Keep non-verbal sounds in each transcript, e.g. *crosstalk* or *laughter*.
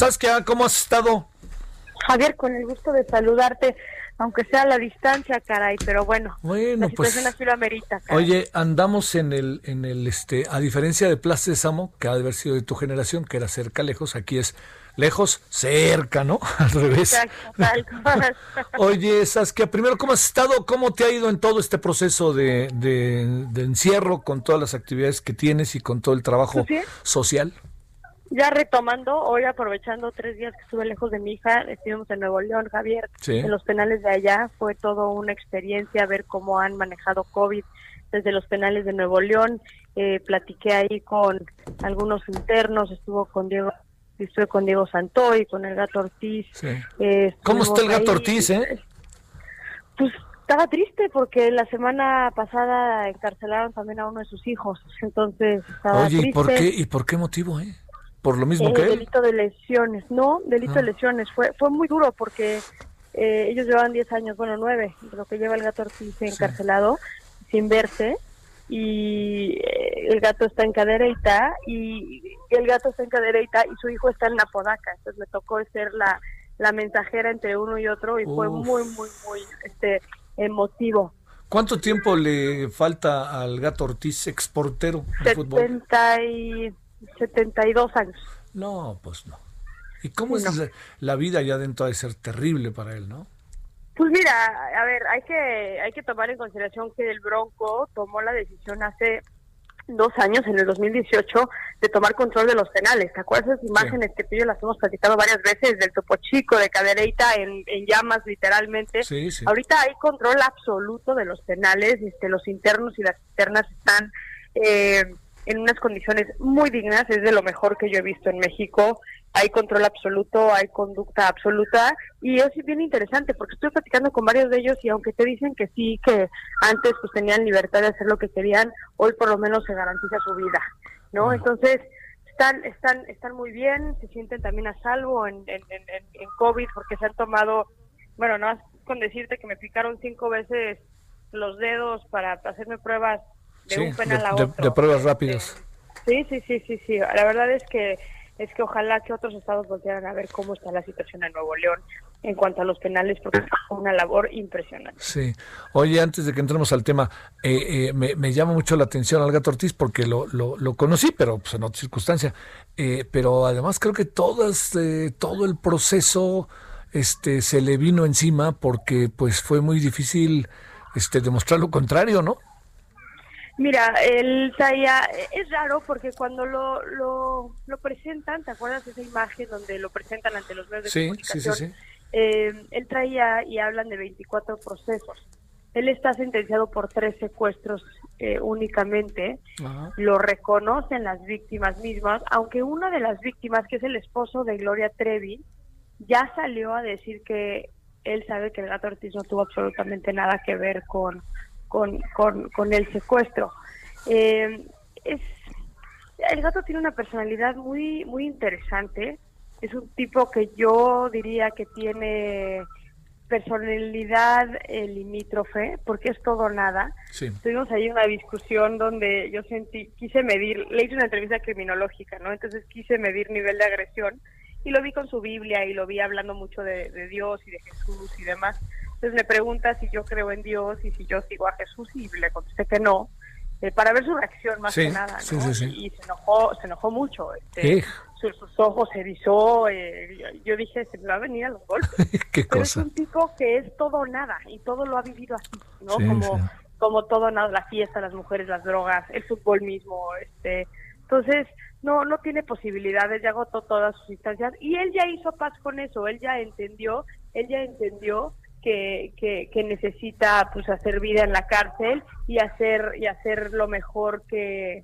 Saskia, ¿cómo has estado? Javier, con el gusto de saludarte, aunque sea a la distancia, caray, pero bueno, Bueno, la pues... así lo amerita. caray. Oye, andamos en el, en el, este, a diferencia de Plaza de Samo, que ha de haber sido de tu generación, que era cerca, lejos, aquí es lejos, cerca, ¿no? *laughs* Al revés. Exacto, tal cual. *laughs* Oye, Saskia, primero, ¿cómo has estado? ¿Cómo te ha ido en todo este proceso de, de- de encierro con todas las actividades que tienes y con todo el trabajo Pues bien. social? Ya retomando, hoy aprovechando tres días que estuve lejos de mi hija, estuvimos en Nuevo León, Javier, Sí. en los penales de allá, fue todo una experiencia ver cómo han manejado COVID desde los penales de Nuevo León, eh, platiqué ahí con algunos internos, estuvo con Diego, estuve con Diego Santoy, con el gato Ortiz. Sí. eh, ¿Cómo está el gato ahí. Ortiz, eh? Pues estaba triste porque la semana pasada encarcelaron también a uno de sus hijos, entonces estaba Oye, ¿y por qué, y por qué motivo, eh? ¿Por lo mismo Eh, que él? delito de lesiones, no, delito Ah. de lesiones. Fue fue muy duro porque eh, ellos llevan 10 años, bueno, 9, de lo que lleva el gato Ortiz encarcelado, sin verse. Y eh, el gato está en cadereita y el gato está en cadereita y su hijo está en Apodaca. Entonces me tocó ser la, la mensajera entre uno y otro y fue Uf. muy, muy, muy este emotivo. ¿Cuánto tiempo le falta al gato Ortiz, exportero de fútbol? 70 y 72 años. No, pues no. ¿Y cómo es la, vida allá adentro? De ser terrible para él, ¿no? Pues mira, a ver, hay que hay que tomar en consideración que el Bronco tomó la decisión hace dos años, en el 2018, de tomar control de los penales. ¿Te acuerdas esas imágenes que tú y yo las hemos platicado varias veces del Topo Chico, de Cadereita en, en llamas, literalmente? Sí, sí. Ahorita hay control absoluto de los penales, este, los internos y las externas están eh, en unas condiciones muy dignas, es de lo mejor que yo he visto en México. Hay control absoluto, hay conducta absoluta y es bien interesante porque estoy platicando con varios de ellos y aunque te dicen que sí, que antes pues tenían libertad de hacer lo que querían, hoy por lo menos se garantiza su vida, ¿no? Entonces están están están muy bien, se sienten también a salvo en, en, en, en- COVID porque se han tomado, bueno, no con decirte que me picaron cinco veces los dedos para hacerme pruebas de Sí, un penal a otro. de pruebas Este, rápidas. Sí, sí, sí, sí, sí. La verdad es que es que ojalá que otros estados voltearan a ver cómo está la situación en Nuevo León en cuanto a los penales, porque es una labor impresionante. Sí. Oye, antes de que entremos al tema, eh, eh, me, me llama mucho la atención al gato Ortiz porque lo, lo, lo conocí, pero pues, en otra circunstancia. Eh, pero además creo que todas, eh, todo el proceso este, se le vino encima porque pues fue muy difícil este, demostrar lo contrario, ¿no? Mira, él traía, es raro porque cuando lo, lo, lo presentan, ¿te acuerdas de esa imagen donde lo presentan ante los medios de Sí, sí, comunicación? sí, sí. Eh, él traía y hablan de 24 procesos. Él está sentenciado por tres secuestros eh, únicamente. Ajá. Lo reconocen las víctimas mismas, aunque una de las víctimas, que es el esposo de Gloria Trevi, ya salió a decir que él sabe que el gato Ortiz no tuvo absolutamente nada que ver con, con, con, con el secuestro. Eh, es, el gato tiene una personalidad muy, muy interesante. Es un tipo que yo diría que tiene personalidad eh, limítrofe, porque es todo nada. Sí. Tuvimos ahí una discusión donde yo sentí, quise medir, le hice una entrevista criminológica, ¿no? Entonces quise medir nivel de agresión y lo vi con su Biblia y lo vi hablando mucho de, de Dios y de Jesús y demás. Entonces me pregunta si yo creo en Dios y si yo sigo a Jesús y le contesté que no, eh, para ver su reacción más Sí, que nada, ¿no? sí, sí, sí. Y, se enojó, se enojó mucho. Este, Ej. su- sus ojos se erizó, eh, yo, dije, se me va a venir a los golpes. *laughs* Qué Pero es un tipo que es todo o nada y todo lo ha vivido así, ¿no? Sí, como, como todo nada, la fiesta, las mujeres, las drogas, el fútbol mismo, este, entonces no no tiene posibilidades, ya agotó todas sus instancias y él ya hizo paz con eso, él ya entendió, él ya entendió que, que, que necesita pues hacer vida en la cárcel y hacer y hacer lo mejor que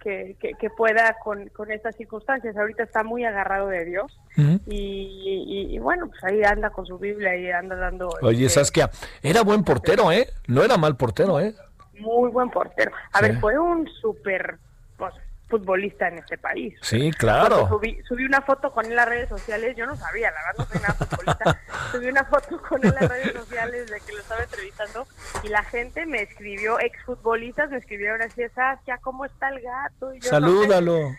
que, que, pueda con, con, estas circunstancias. Ahorita está muy agarrado de Dios y, bueno, pues ahí anda con su Biblia y anda dando... Oye, este, Saskia, era buen portero, ¿eh? No era mal portero, ¿eh? Muy buen portero. A ver, fue un súper... Pues, futbolista en este país. Sí, claro. Subí, subí, una foto con él en las redes sociales, yo no sabía, la verdad no soy nada futbolista, *laughs* subí una foto con él en las redes sociales de que lo estaba entrevistando y la gente me escribió, exfutbolistas me escribieron así, ya ¿cómo está el gato? Salúdalo.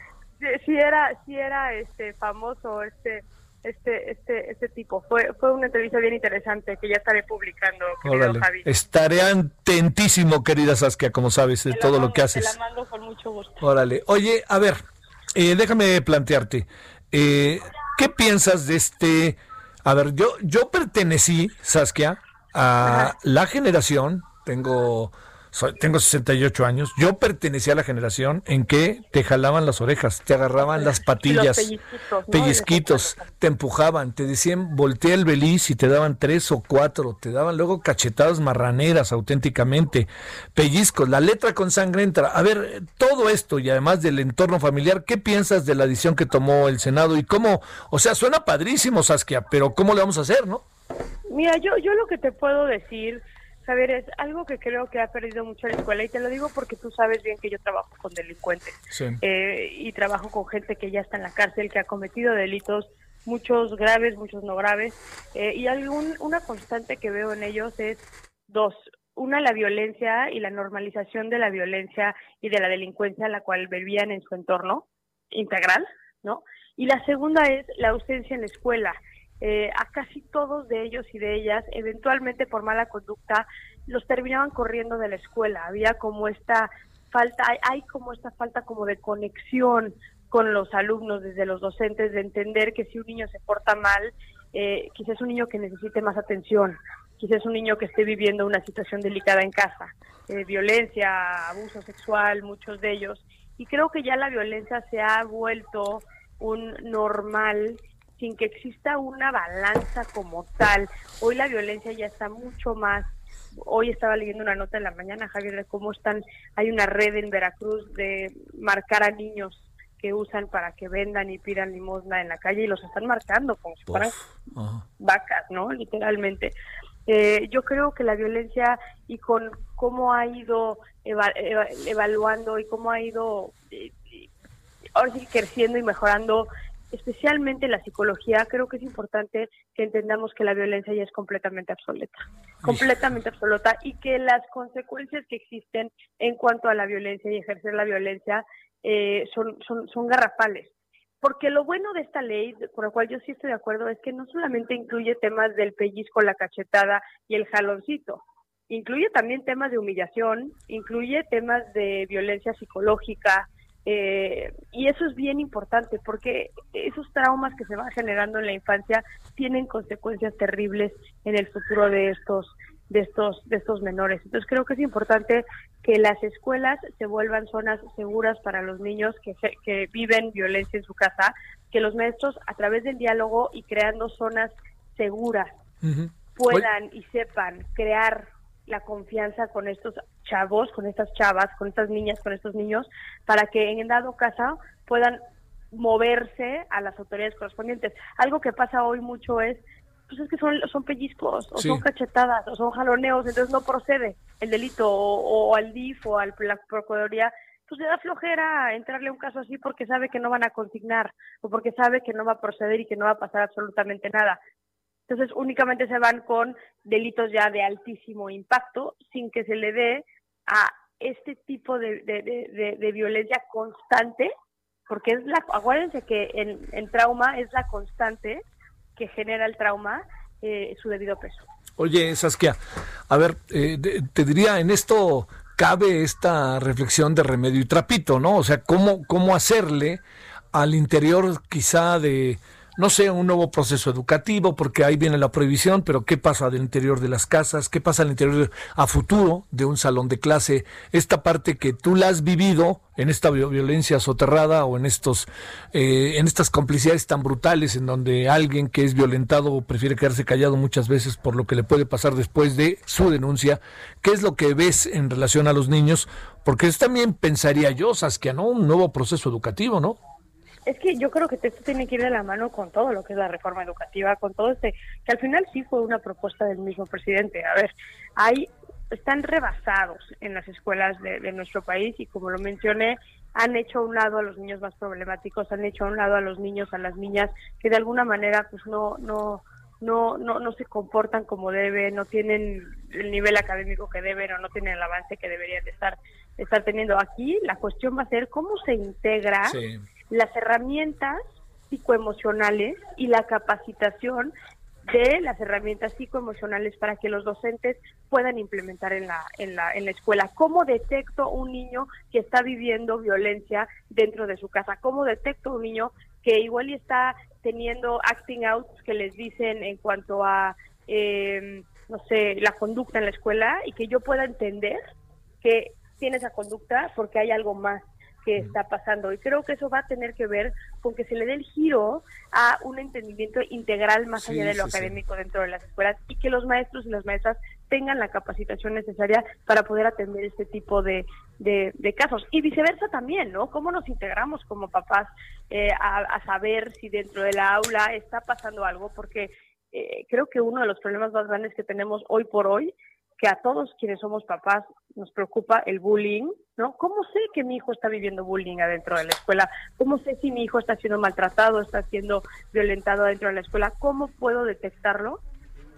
si, era, si era este famoso, este este, este, este tipo. Fue, fue una entrevista bien interesante que ya estaré publicando, Javi. Estaré atentísimo, querida Saskia, como sabes, de todo lo que haces. Te la mando con mucho gusto. Órale. Oye, a ver, eh, déjame plantearte. Eh, ¿Qué piensas de este? A ver, yo, yo pertenecí, Saskia, a la generación, tengo tengo 68 años, yo pertenecía a la generación en que te jalaban las orejas, te agarraban las *laughs* patillas, pellizquitos, te empujaban, te decían voltea el beliz y te daban tres o cuatro, te daban luego cachetadas marraneras auténticamente, pellizcos, la letra con sangre entra. A ver, todo esto y además del entorno familiar, ¿qué piensas de la decisión que tomó el Senado y cómo, o sea, suena padrísimo Saskia, pero ¿cómo le vamos a hacer, no? Mira, yo, yo lo que te puedo decir Saber, es algo que creo que ha perdido mucho la escuela y te lo digo porque tú sabes bien que yo trabajo con delincuentes eh, y trabajo con gente que ya está en la cárcel, que ha cometido delitos, muchos graves, muchos no graves, eh, y algún, una constante que veo en ellos es dos. Una, la violencia y la normalización de la violencia y de la delincuencia a la cual vivían en su entorno integral, ¿no? Y la segunda es la ausencia en la escuela eh, a casi todos de ellos y de ellas, eventualmente por mala conducta, los terminaban corriendo de la escuela. Había como esta falta, hay, como esta falta como de conexión con los alumnos, desde los docentes, de entender que si un niño se porta mal, eh, quizás es un niño que necesite más atención, quizás es un niño que esté viviendo una situación delicada en casa, eh, violencia, abuso sexual, muchos de ellos. Y creo que ya la violencia se ha vuelto un normal sin que exista una balanza como tal. Hoy la violencia ya está mucho más. Hoy estaba leyendo una nota en la mañana, Javier, de cómo están. Hay una red en Veracruz de marcar a niños que usan para que vendan y pidan limosna en la calle y los están marcando como si fueran vacas, ¿no? Literalmente. Eh, yo creo que la violencia y con cómo ha ido evaluando y cómo ha ido eh, ahora sí creciendo y mejorando especialmente la psicología, creo que es importante que entendamos que la violencia ya es completamente absoluta, completamente absoluta, y que las consecuencias que existen en cuanto a la violencia y ejercer la violencia eh, son, son, son garrafales. Porque lo bueno de esta ley, con lo cual yo sí estoy de acuerdo, es que no solamente incluye temas del pellizco, la cachetada y el jaloncito, incluye también temas de humillación, incluye temas de violencia psicológica, eh, y eso es bien importante porque esos traumas que se van generando en la infancia tienen consecuencias terribles en el futuro de estos de estos de estos menores. Entonces creo que es importante que las escuelas se vuelvan zonas seguras para los niños que, que viven violencia en su casa, que los maestros a través del diálogo y creando zonas seguras puedan y sepan crear la confianza con estos chavos, con estas chavas, con estas niñas, con estos niños, para que en dado caso puedan moverse a las autoridades correspondientes. Algo que pasa hoy mucho es, pues es que son, son pellizcos, o son cachetadas, o son jaloneos, entonces no procede el delito, o, al DIF o a la Procuraduría, pues le da flojera entrarle a un caso así porque sabe que no van a consignar, o porque sabe que no va a proceder y que no va a pasar absolutamente nada. Entonces únicamente se van con delitos ya de altísimo impacto sin que se le dé a este tipo de, de, violencia constante, porque es la, acuérdense que en, en, trauma es la constante que genera el trauma eh, su debido peso. Oye, Saskia, a ver, eh, te diría, en esto cabe esta reflexión de remedio y trapito, ¿no? O sea, ¿cómo, cómo hacerle al interior quizá de no sé, un nuevo proceso educativo, porque ahí viene la prohibición, pero ¿qué pasa del interior de las casas? ¿Qué pasa al interior a futuro de un salón de clase? Esta parte que tú la has vivido en esta violencia soterrada o en estos eh, en estas complicidades tan brutales en donde alguien que es violentado prefiere quedarse callado muchas veces por lo que le puede pasar después de su denuncia qué es lo que ves en relación a los niños porque es también pensaría yo Saskia no un nuevo proceso educativo no es que yo creo que esto tiene que ir de la mano con todo lo que es la reforma educativa, con todo este, que al final sí fue una propuesta del mismo presidente. A ver, hay están rebasados en las escuelas de, nuestro país y como lo mencioné, han hecho a un lado a los niños más problemáticos, han hecho a un lado a los niños, a las niñas que de alguna manera pues no no no no no se comportan como deben, no tienen el nivel académico que deben o no tienen el avance que deberían de estar estar teniendo. Aquí la cuestión va a ser cómo se integra las herramientas psicoemocionales y la capacitación de las herramientas psicoemocionales para que los docentes puedan implementar en la, en la, en la escuela. ¿Cómo detecto un niño que está viviendo violencia dentro de su casa? ¿Cómo detecto un niño que igual está teniendo acting out que les dicen en cuanto a, eh, no sé, la conducta en la escuela y que yo pueda entender que tiene esa conducta porque hay algo más que está pasando. Y creo que eso va a tener que ver con que se le dé el giro a un entendimiento integral más allá de lo académico dentro de las escuelas y que los maestros y las maestras tengan la capacitación necesaria para poder atender este tipo de, de, casos. Y viceversa también, ¿no? ¿Cómo nos integramos como papás eh, a, saber si dentro de la aula está pasando algo? Porque eh, creo que uno de los problemas más grandes que tenemos hoy por hoy que a todos quienes somos papás nos preocupa el bullying, ¿no? ¿Cómo sé que mi hijo está viviendo bullying adentro de la escuela? ¿Cómo sé si mi hijo está siendo maltratado, está siendo violentado adentro de la escuela? ¿Cómo puedo detectarlo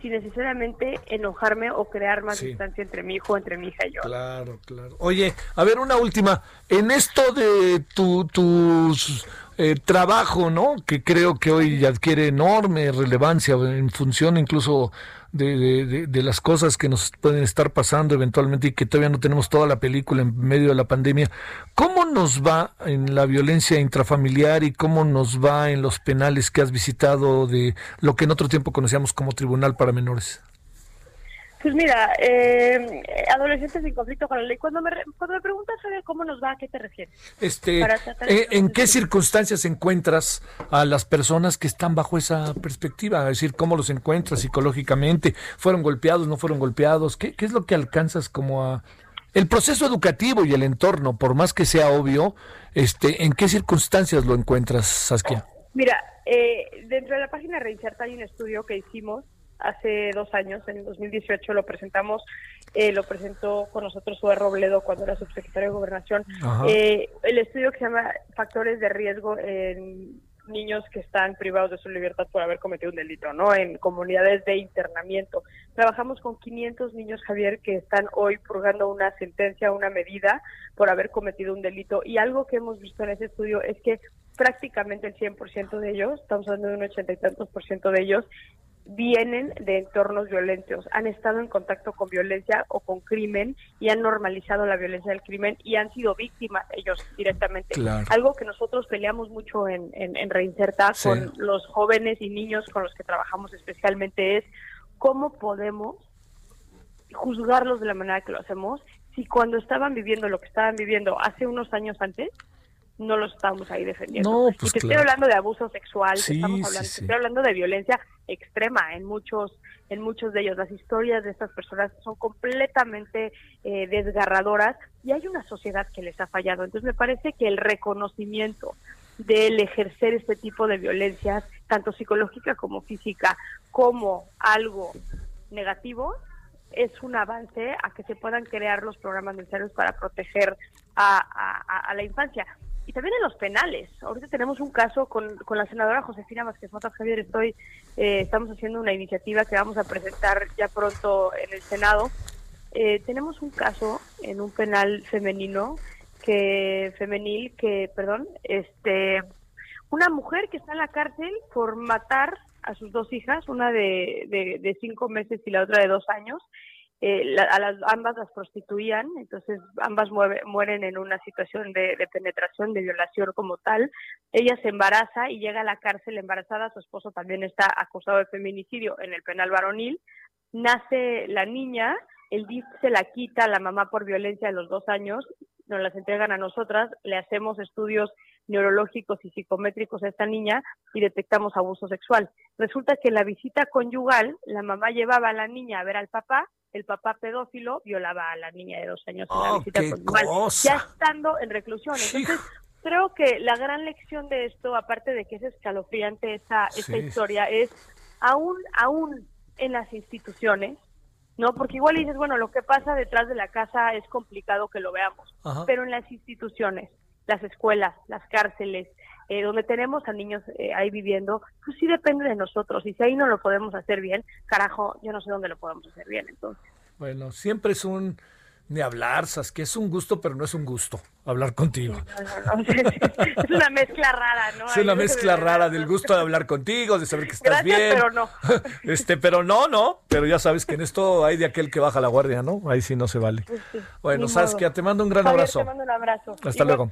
sin necesariamente enojarme o crear más distancia entre mi hijo, entre mi hija y yo? Claro, claro. Oye, a ver, una última. En esto de tu, tus eh, trabajo, ¿no? Que creo que hoy adquiere enorme relevancia en función incluso de, de, las cosas que nos pueden estar pasando eventualmente y que todavía no tenemos toda la película en medio de la pandemia. ¿Cómo nos va en la violencia intrafamiliar y cómo nos va en los penales que has visitado de lo que en otro tiempo conocíamos como Tribunal para Menores? Pues mira, eh, adolescentes en conflicto con la ley. Cuando me, cuando me preguntas cómo nos va, ¿a qué te refieres? Este, eh, ¿En qué circunstancias encuentras a las personas que están bajo esa perspectiva? Es decir, ¿cómo los encuentras psicológicamente? ¿Fueron golpeados, no fueron golpeados? ¿Qué, qué es lo que alcanzas como a... El proceso educativo y el entorno, por más que sea obvio, este, ¿en qué circunstancias lo encuentras, Saskia? Mira, eh, dentro de la página Reinserta hay un estudio que hicimos hace dos años, en el 2018 lo presentamos, eh, lo presentó con nosotros Sue Robledo cuando era subsecretario de Gobernación, eh, el estudio que se llama Factores de Riesgo en niños que están privados de su libertad por haber cometido un delito, ¿no? En comunidades de internamiento. Trabajamos con 500 niños, Javier, que están hoy purgando una sentencia, una medida por haber cometido un delito. Y algo que hemos visto en ese estudio es que prácticamente el 100% de ellos, estamos hablando de un ochenta y tantos por ciento de ellos, vienen de entornos violentos, han estado en contacto con violencia o con crimen y han normalizado la violencia del crimen y han sido víctimas ellos directamente. Algo que nosotros peleamos mucho en, en, Reinserta con los jóvenes y niños con los que trabajamos especialmente es cómo podemos juzgarlos de la manera que lo hacemos. Si cuando estaban viviendo lo que estaban viviendo hace unos años antes, no los estamos ahí defendiendo. No, pues y te estoy hablando de abuso sexual, estamos hablando, estoy hablando de violencia extrema en muchos en muchos de ellos. Las historias de estas personas son completamente eh, desgarradoras y hay una sociedad que les ha fallado. Entonces me parece que el reconocimiento del ejercer este tipo de violencias, tanto psicológica como física, como algo negativo, es un avance a que se puedan crear los programas necesarios para proteger a la infancia y también en los penales. Ahorita tenemos un caso con, con la senadora Josefina Vázquez Mota Javier. Estoy, eh, estamos haciendo una iniciativa que vamos a presentar ya pronto en el Senado. Eh, tenemos un caso en un penal femenino que femenil que, perdón, este, una mujer que está en la cárcel por matar a sus dos hijas, una de, de, de cinco meses y la otra de dos años, eh, a las ambas las prostituían, entonces ambas mueren en una situación de, penetración, de violación como tal. Ella se embaraza y llega a la cárcel embarazada, su esposo también está acusado de feminicidio en el penal varonil. Nace la niña, el DIF se la quita a la mamá por violencia a los dos años, nos las entregan a nosotras, le hacemos estudios neurológicos y psicométricos a esta niña y detectamos abuso sexual. Resulta que en la visita conyugal, la mamá llevaba a la niña a ver al papá el papá pedófilo violaba a la niña de dos años en la oh, visita ya estando en reclusión. Entonces, creo que la gran lección de esto, aparte de que es escalofriante esta, esta historia, es aún, aún en las instituciones, ¿no? Porque igual dices, bueno, lo que pasa detrás de la casa es complicado que lo veamos, pero en las instituciones, las escuelas, las cárceles, eh, donde tenemos a niños eh, ahí viviendo, pues sí depende de nosotros. Y si ahí no lo podemos hacer bien, carajo, yo no sé dónde lo podemos hacer bien entonces. Bueno, siempre es un ni hablar, que es un gusto, pero no es un gusto hablar contigo. *laughs* es una mezcla rara, ¿no? Es una mezcla rara del gusto de hablar contigo, de saber que estás bien. Pero no. *laughs* Este, pero no, no. Pero ya sabes que en esto hay de aquel que baja la guardia, ¿no? Ahí sí no se vale. Pues bueno, Saskia, te mando un gran abrazo. Te mando un abrazo. Hasta luego.